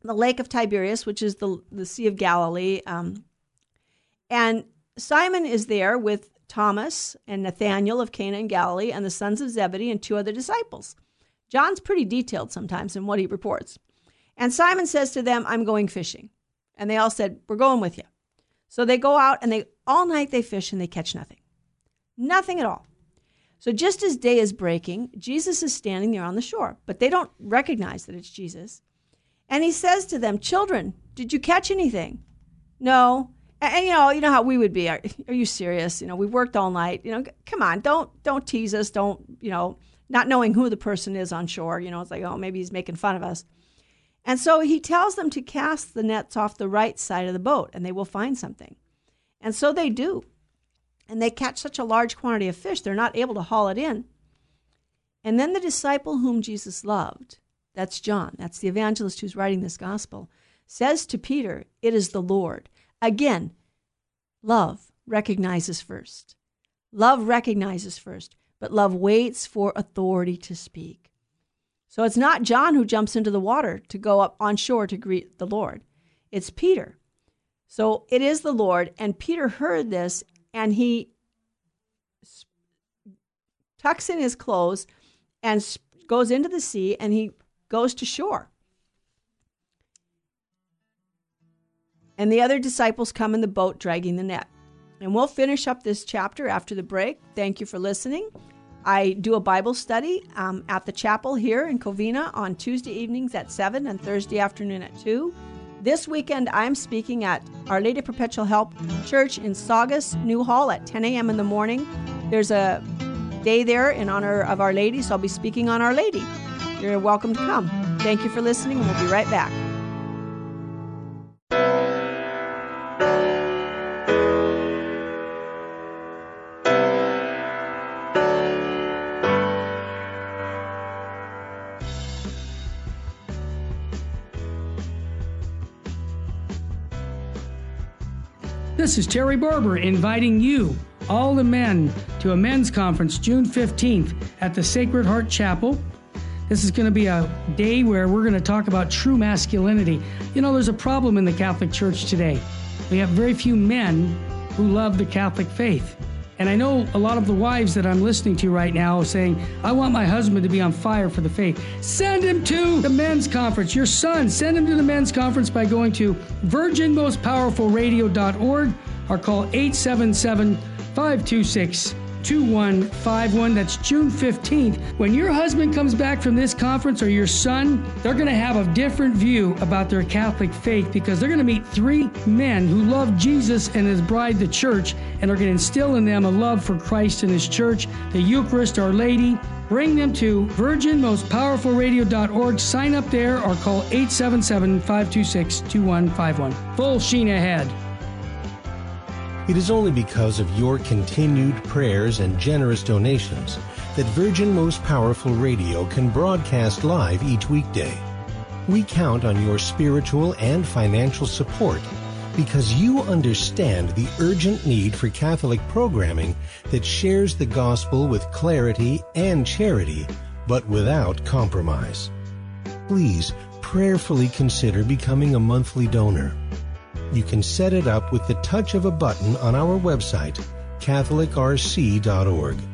the Lake of Tiberias, which is the, the Sea of Galilee. Um, and Simon is there with Thomas and Nathanael of Cana in Galilee, and the sons of Zebedee and two other disciples. John's pretty detailed sometimes in what he reports. And Simon says to them, I'm going fishing. And they all said, We're going with you. So they go out and they all night they fish and they catch nothing. Nothing at all. So just as day is breaking, Jesus is standing there on the shore, but they don't recognize that it's Jesus. And he says to them, Children, did you catch anything? No. And, you know, you know how we would be. Are, are, you serious? You know, we worked all night. You know, come on, don't don't tease us. Don't you know? Not knowing who the person is on shore. You know, it's like, oh, maybe he's making fun of us. And so he tells them to cast the nets off the right side of the boat, and they will find something. And so they do. And they catch such a large quantity of fish, they're not able to haul it in. And then the disciple whom Jesus loved, that's John, that's the evangelist who's writing this gospel, says to Peter, It is the Lord. Again, love recognizes first. Love recognizes first, but love waits for authority to speak. So it's not John who jumps into the water to go up on shore to greet the Lord. It's Peter. So it is the Lord. And Peter heard this and he tucks in his clothes and goes into the sea and he goes to shore. and the other disciples come in the boat dragging the net. And we'll finish up this chapter after the break. Thank you for listening. I do a Bible study um, at the chapel here in Covina on Tuesday evenings at 7 and Thursday afternoon at 2. This weekend, I'm speaking at Our Lady Perpetual Help Church in Saugus, Newhall at 10 a.m. in the morning. There's a day there in honor of Our Lady, so I'll be speaking on Our Lady. You're welcome to come. Thank you for listening, and we'll be right back. This is Terry Barber inviting you, all the men, to a men's conference June 15th at the Sacred Heart Chapel. This is going to be a day where we're going to talk about true masculinity. You know, there's a problem in the Catholic Church today. We have very few men who love the Catholic faith. And I know a lot of the wives that I'm listening to right now saying, I want my husband to be on fire for the faith. Send him to the men's conference. Your son, send him to the men's conference by going to virginmostpowerfulradio.org or call 877 526 2151. That's June 15th. When your husband comes back from this conference or your son, they're going to have a different view about their Catholic faith because they're going to meet three men who love Jesus and his bride, the church, and are going to instill in them a love for Christ and his church, the Eucharist, Our Lady. Bring them to virginmostpowerfulradio.org. Sign up there or call 877 526 2151. Full sheen ahead. It is only because of your continued prayers and generous donations that Virgin Most Powerful Radio can broadcast live each weekday. We count on your spiritual and financial support because you understand the urgent need for Catholic programming that shares the gospel with clarity and charity, but without compromise. please prayerfully consider becoming a monthly donor. You can set it up with the touch of a button on our website, CatholicRC.org.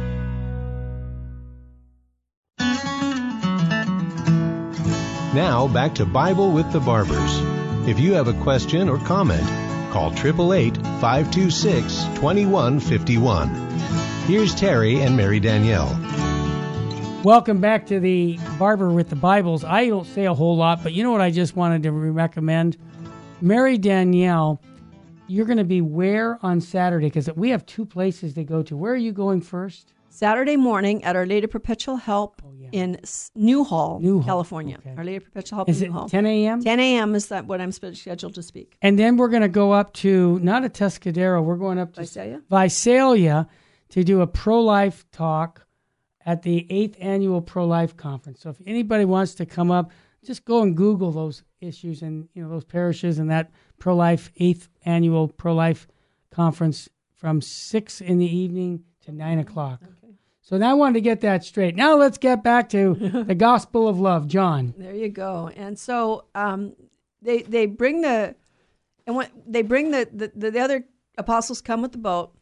Now back to Bible with the Barbers. If you have a question or comment, call 888 526 2151. Here's Terry and Mary Danielle. Welcome back to the Barber with the Bibles. I don't say a whole lot, but you know what I just wanted to recommend? Mary Danielle, you're going to be where on Saturday? Because we have two places to go to. Where are you going first? Saturday morning at Our Lady of Perpetual Help Oh, yeah. In Newhall, Newhall, California. okay. Our Lady of Perpetual Help Is in it Newhall. 10 a.m.? 10 a.m. is that what I'm scheduled to speak. And then we're going to go up to, not a Tuscadero, we're going up to Visalia? Visalia to do a pro life talk at the eighth annual pro life conference. So if anybody wants to come up, just go and Google those issues and you know those parishes and that pro life eighth annual pro life conference from six in the evening to nine o'clock. So now I wanted to get that straight. Now let's get back to the gospel of love, John. There you go. And so um, they they bring the and when they bring the, the the other apostles come with the boat,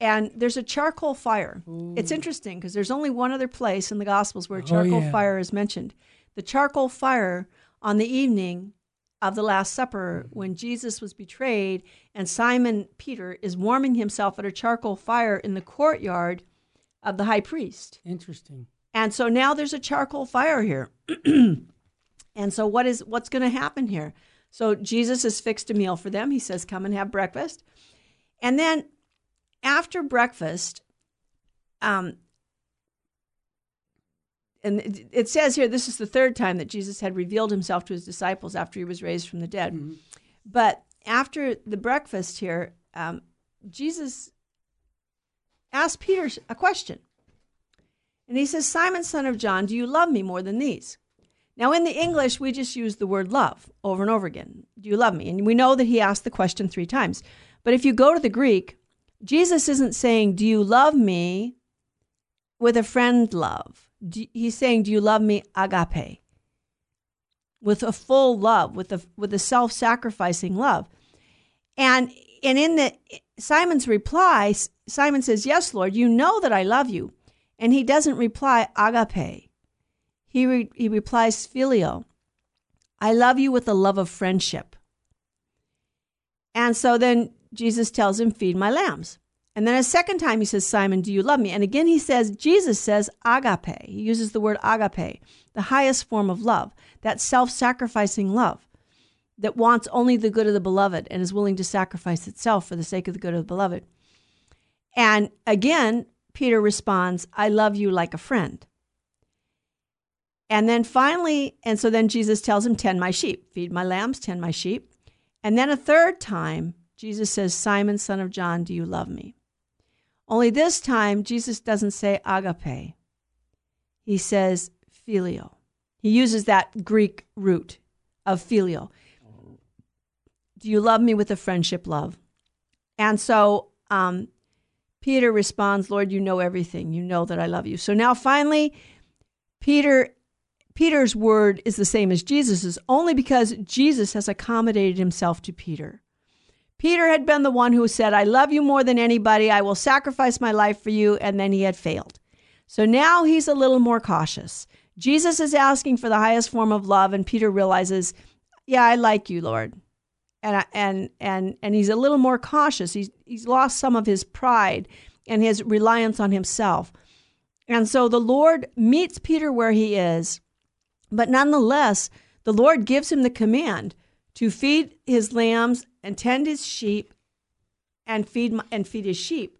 and there's a charcoal fire. It's interesting because there's only one other place in the Gospels where charcoal Oh, yeah. fire is mentioned. The charcoal fire on the evening of the Last Supper when Jesus was betrayed, and Simon Peter is warming himself at a charcoal fire in the courtyard of the high priest. Interesting. And so now there's a charcoal fire here. and so what is what's going to happen here? So Jesus has fixed a meal for them. He says, "Come and have breakfast." And then after breakfast, um, and it- it says here this is the third time that Jesus had revealed himself to his disciples after he was raised from the dead. But after the breakfast here, um, Jesus asked Peter a question. And he says, Simon, son of John, do you love me more than these? Now, in the English, we just use the word love over and over again. Do you love me? And we know that he asked the question three times. But if you go to the Greek, Jesus isn't saying, Do you love me with a friend love? He's saying, Do you love me agape? With a full love, with a, with a self sacrificing love. And and in the Simon's reply, Simon says, "Yes, Lord, you know that I love you." And he doesn't reply agape. He re- he replies filio. I love you with the love of friendship. And so then Jesus tells him, "Feed my lambs." And then a second time he says, "Simon, do you love me?" And again he says, Jesus says agape. He uses the word agape, the highest form of love, that self-sacrificing love that wants only the good of the beloved and is willing to sacrifice itself for the sake of the good of the beloved. And again, Peter responds, I love you like a friend. And then finally, and so then Jesus tells him, Tend my sheep, feed my lambs, tend my sheep. And then a third time, Jesus says, Simon, son of John, do you love me? Only this time, Jesus doesn't say agape. He says filio. He uses that Greek root of filio. Do you love me with a friendship love? And so um, Peter responds, Lord, you know everything. You know that I love you. So now finally, Peter Peter's word is the same as Jesus's, only because Jesus has accommodated himself to Peter. Peter had been the one who said, I love you more than anybody. I will sacrifice my life for you. And then he had failed. So now he's a little more cautious. Jesus is asking for the highest form of love, and Peter realizes, Yeah, I like you, Lord. And, and, and, and he's a little more cautious. He's, he's lost some of his pride and his reliance on himself. And so the Lord meets Peter where he is, but nonetheless, the Lord gives him the command to feed his lambs and tend his sheep and feed and feed his sheep.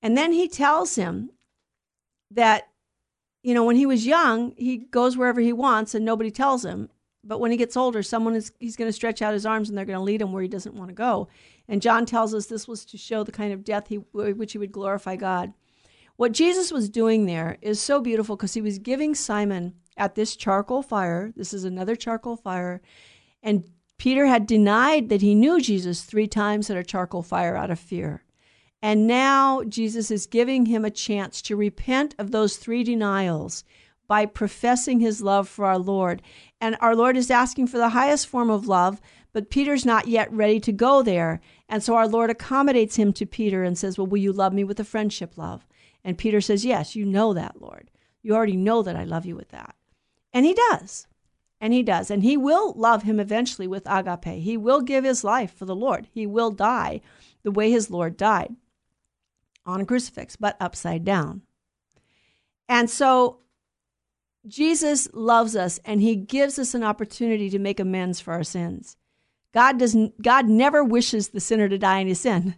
And then he tells him that, you know, when he was young, he goes wherever he wants and nobody tells him. But when he gets older, someone is he's going to stretch out his arms and they're going to lead him where he doesn't want to go. And John tells us this was to show the kind of death he which he would glorify God. What Jesus was doing there is so beautiful because he was giving Simon at this charcoal fire. This is another charcoal fire. And Peter had denied that he knew Jesus three times at a charcoal fire out of fear. And now Jesus is giving him a chance to repent of those three denials by professing his love for our Lord. And our Lord is asking for the highest form of love, but Peter's not yet ready to go there. And so our Lord accommodates him to Peter and says, Well, will you love me with a friendship love? And Peter says, Yes, you know that, Lord. You already know that I love you with that. And he does. And he does. And he will love him eventually with agape. He will give his life for the Lord. He will die the way his Lord died on a crucifix, but upside down. And so Jesus loves us and he gives us an opportunity to make amends for our sins. God doesn't God never wishes the sinner to die in his sin.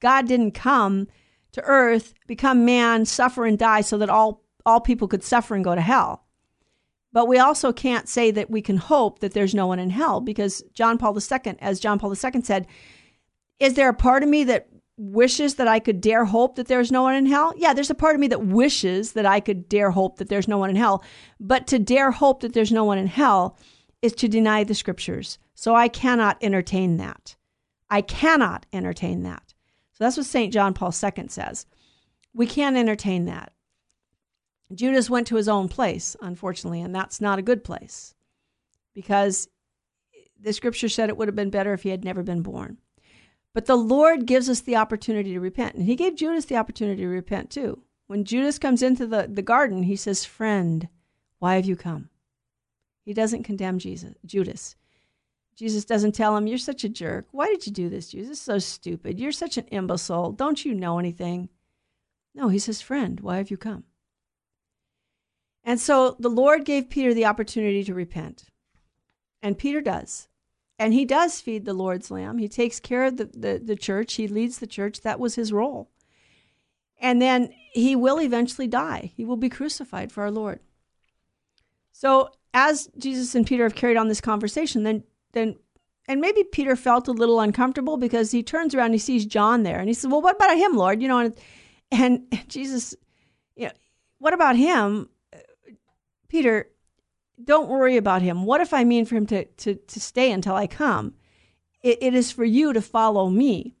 God didn't come to earth, become man, suffer and die so that all all people could suffer and go to hell. But we also can't say that we can hope that there's no one in hell because John Paul II, as John Paul II said, is there a part of me that wishes that I could dare hope that there's no one in hell? Yeah, there's a part of me that wishes that I could dare hope that there's no one in hell. But to dare hope that there's no one in hell is to deny the scriptures. So I cannot entertain that. I cannot entertain that. So that's what St. John Paul II says. We can't entertain that. Judas went to his own place, unfortunately, and that's not a good place because the scripture said it would have been better if he had never been born. But the Lord gives us the opportunity to repent. And he gave Judas the opportunity to repent too. When Judas comes into the, the garden, he says, Friend, why have you come? He doesn't condemn Jesus, Judas. Jesus doesn't tell him, You're such a jerk. Why did you do this, Jesus? Is so stupid. You're such an imbecile. Don't you know anything? No, he says, Friend, why have you come? And so the Lord gave Peter the opportunity to repent. And Peter does. And he does feed the Lord's lamb. He takes care of the, the, the church, he leads the church. That was his role. And then he will eventually die. He will be crucified for our Lord. So as Jesus and Peter have carried on this conversation, then then and maybe Peter felt a little uncomfortable because he turns around and he sees John there and he says, Well, what about him, Lord? You know, and, and Jesus, you know, what about him? Peter, don't worry about him. What if I mean for him to, to, to stay until I come? It, it is for you to follow me.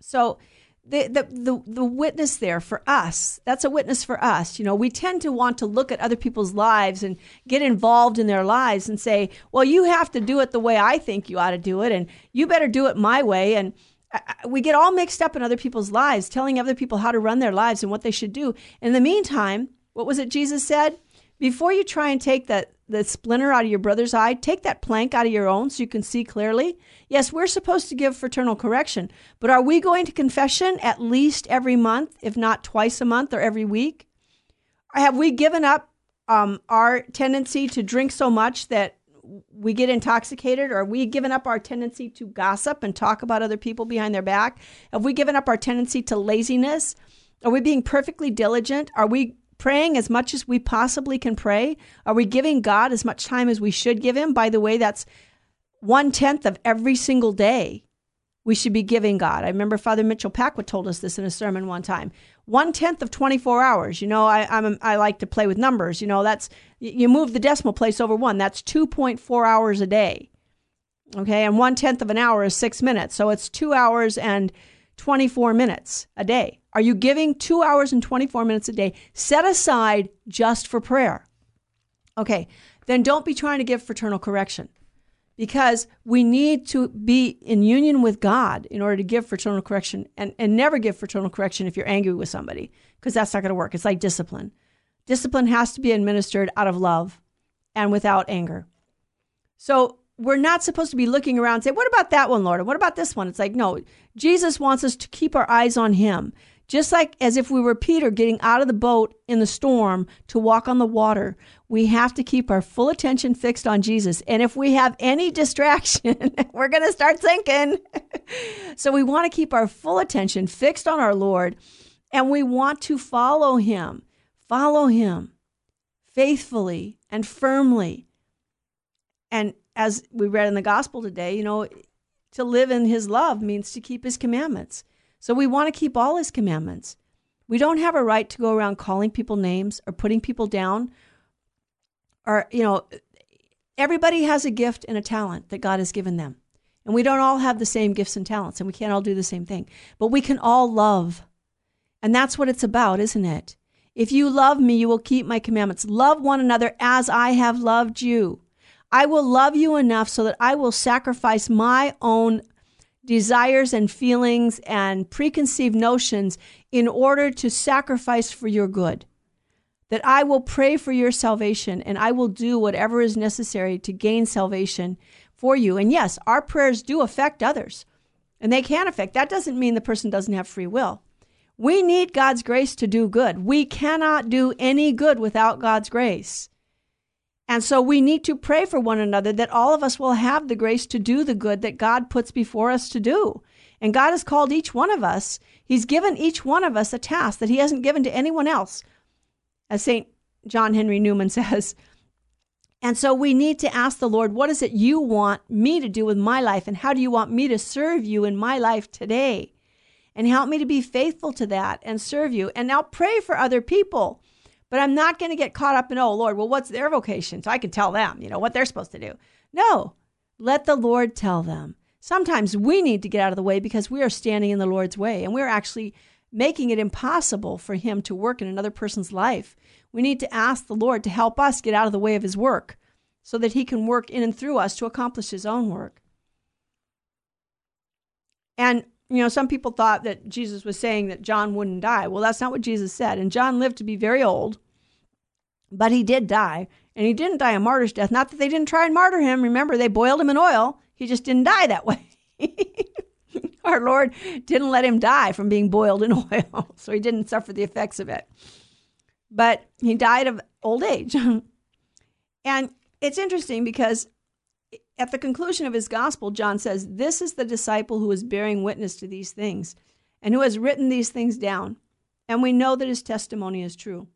So the, the, the, the witness there for us, that's a witness for us. You know, we tend to want to look at other people's lives and get involved in their lives and say, well, you have to do it the way I think you ought to do it, and you better do it my way. And we get all mixed up in other people's lives, telling other people how to run their lives and what they should do. In the meantime, what was it Jesus said? Before you try and take that the splinter out of your brother's eye, take that plank out of your own so you can see clearly. Yes, we're supposed to give fraternal correction, but are we going to confession at least every month, if not twice a month or every week? Have we given up um, our tendency to drink so much that we get intoxicated? Or are we given up our tendency to gossip and talk about other people behind their back? Have we given up our tendency to laziness? Are we being perfectly diligent? Are we praying as much as we possibly can pray? Are we giving God as much time as we should give Him? By the way, that's one tenth of every single day we should be giving God. I remember Father Mitchell Packwood told us this in a sermon one time. One tenth of 24 hours. You know, I, I'm, I like to play with numbers. You know, that's, you move the decimal place over one. That's 2.4 hours a day. Okay. And one tenth of an hour is six minutes. So it's two hours and 24 minutes a day. Are you giving two hours and 24 minutes a day set aside just for prayer? Okay, then don't be trying to give fraternal correction because we need to be in union with God in order to give fraternal correction and, and never give fraternal correction if you're angry with somebody because that's not going to work. It's like discipline. Discipline has to be administered out of love and without anger. So we're not supposed to be looking around and say, What about that one, Lord? What about this one? It's like, no, Jesus wants us to keep our eyes on Him. Just like as if we were Peter getting out of the boat in the storm to walk on the water, we have to keep our full attention fixed on Jesus. And if we have any distraction, we're going to start sinking. so we want to keep our full attention fixed on our Lord And we want to follow him, follow him faithfully and firmly. And as we read in the gospel today, you know, to live in his love means to keep his commandments. So we want to keep all his commandments. We don't have a right to go around calling people names or putting people down. Or, you know, everybody has a gift and a talent that God has given them. And we don't all have the same gifts and talents, and we can't all do the same thing. But we can all love. And that's what it's about, isn't it? If you love me, you will keep my commandments. Love one another as I have loved you. I will love you enough so that I will sacrifice my own desires and feelings and preconceived notions in order to sacrifice for your good. That I will pray for your salvation and I will do whatever is necessary to gain salvation for you. And yes, our prayers do affect others and they can affect. That doesn't mean the person doesn't have free will. We need God's grace to do good. We cannot do any good without God's grace. And so we need to pray for one another that all of us will have the grace to do the good that God puts before us to do. And God has called each one of us, He's given each one of us a task that He hasn't given to anyone else. As St. John Henry Newman says, and so we need to ask the Lord, what is it you want me to do with my life? And how do you want me to serve you in my life today? And help me to be faithful to that and serve you. And now pray for other people. But I'm not going to get caught up in, oh, Lord, well, what's their vocation? So I can tell them, you know, what they're supposed to do. No, let the Lord tell them. Sometimes we need to get out of the way because we are standing in the Lord's way and we're actually making it impossible for Him to work in another person's life we need to ask the Lord to help us get out of the way of his work so that he can work in and through us to accomplish his own work. And, you know, some people thought that Jesus was saying that John wouldn't die. Well, that's not what Jesus said. And John lived to be very old, but he did die. And he didn't die a martyr's death. Not that they didn't try and martyr him. Remember, they boiled him in oil. He just didn't die that way. Our Lord didn't let him die from being boiled in oil, so he didn't suffer the effects of it but he died of old age. and it's interesting because at the conclusion of his gospel, John says, This is the disciple who is bearing witness to these things and who has written these things down. And we know that his testimony is true.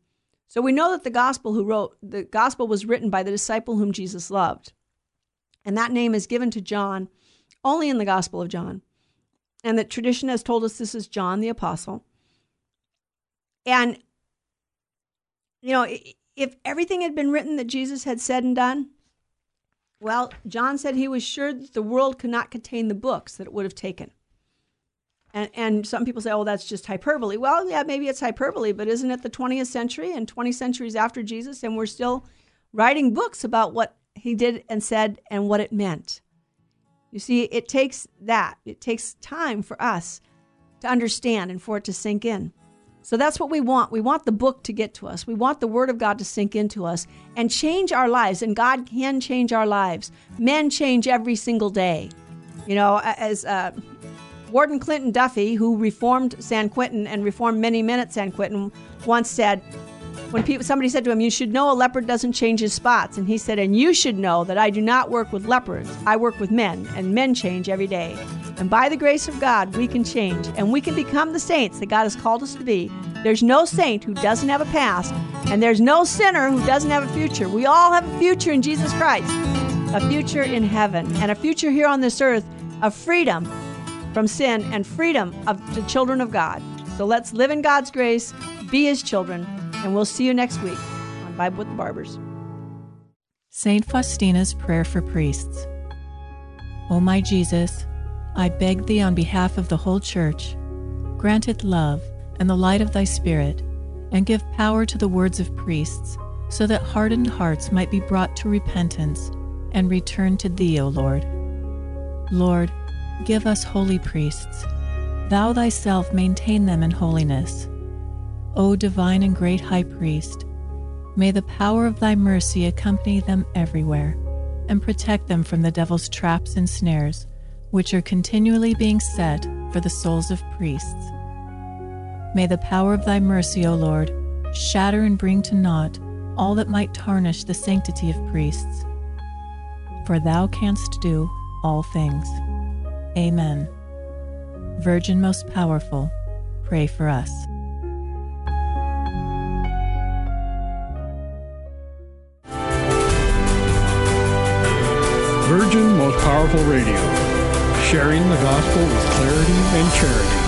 So we know that the gospel who wrote the gospel was written by the disciple whom Jesus loved. And that name is given to John only in the gospel of John. And that tradition has told us this is John the apostle. And you know, if everything had been written that Jesus had said and done, well, John said he was sure that the world could not contain the books that it would have taken. And, and some people say, oh, that's just hyperbole. Well, yeah, maybe it's hyperbole, but isn't it the 20th century and 20 centuries after Jesus, and we're still writing books about what he did and said and what it meant? You see, it takes that. It takes time for us to understand and for it to sink in. So that's what we want. We want the book to get to us. We want the Word of God to sink into us and change our lives. And God can change our lives. Men change every single day. You know, as uh, Warden Clinton Duffy, who reformed San Quentin and reformed many men at San Quentin, once said, when people, somebody said to him, You should know a leopard doesn't change his spots. And he said, And you should know that I do not work with leopards. I work with men, and men change every day. And by the grace of God, we can change, and we can become the saints that God has called us to be. There's no saint who doesn't have a past, and there's no sinner who doesn't have a future. We all have a future in Jesus Christ, a future in heaven, and a future here on this earth of freedom from sin and freedom of the children of God. So let's live in God's grace, be His children, and we'll see you next week on Bible with the Barbers. St. Faustina's Prayer for Priests. O my Jesus, I beg thee on behalf of the whole Church, grant it love and the light of thy Spirit, and give power to the words of priests, so that hardened hearts might be brought to repentance and return to thee, O Lord. Lord, give us holy priests. Thou thyself maintain them in holiness O divine and great High Priest, may the power of thy mercy accompany them everywhere and protect them from the devil's traps and snares, which are continually being set for the souls of priests. May the power of thy mercy, O Lord, shatter and bring to naught all that might tarnish the sanctity of priests. For thou canst do all things. Amen. Virgin most powerful, pray for us. Virgin Most Powerful Radio sharing the gospel with clarity and charity.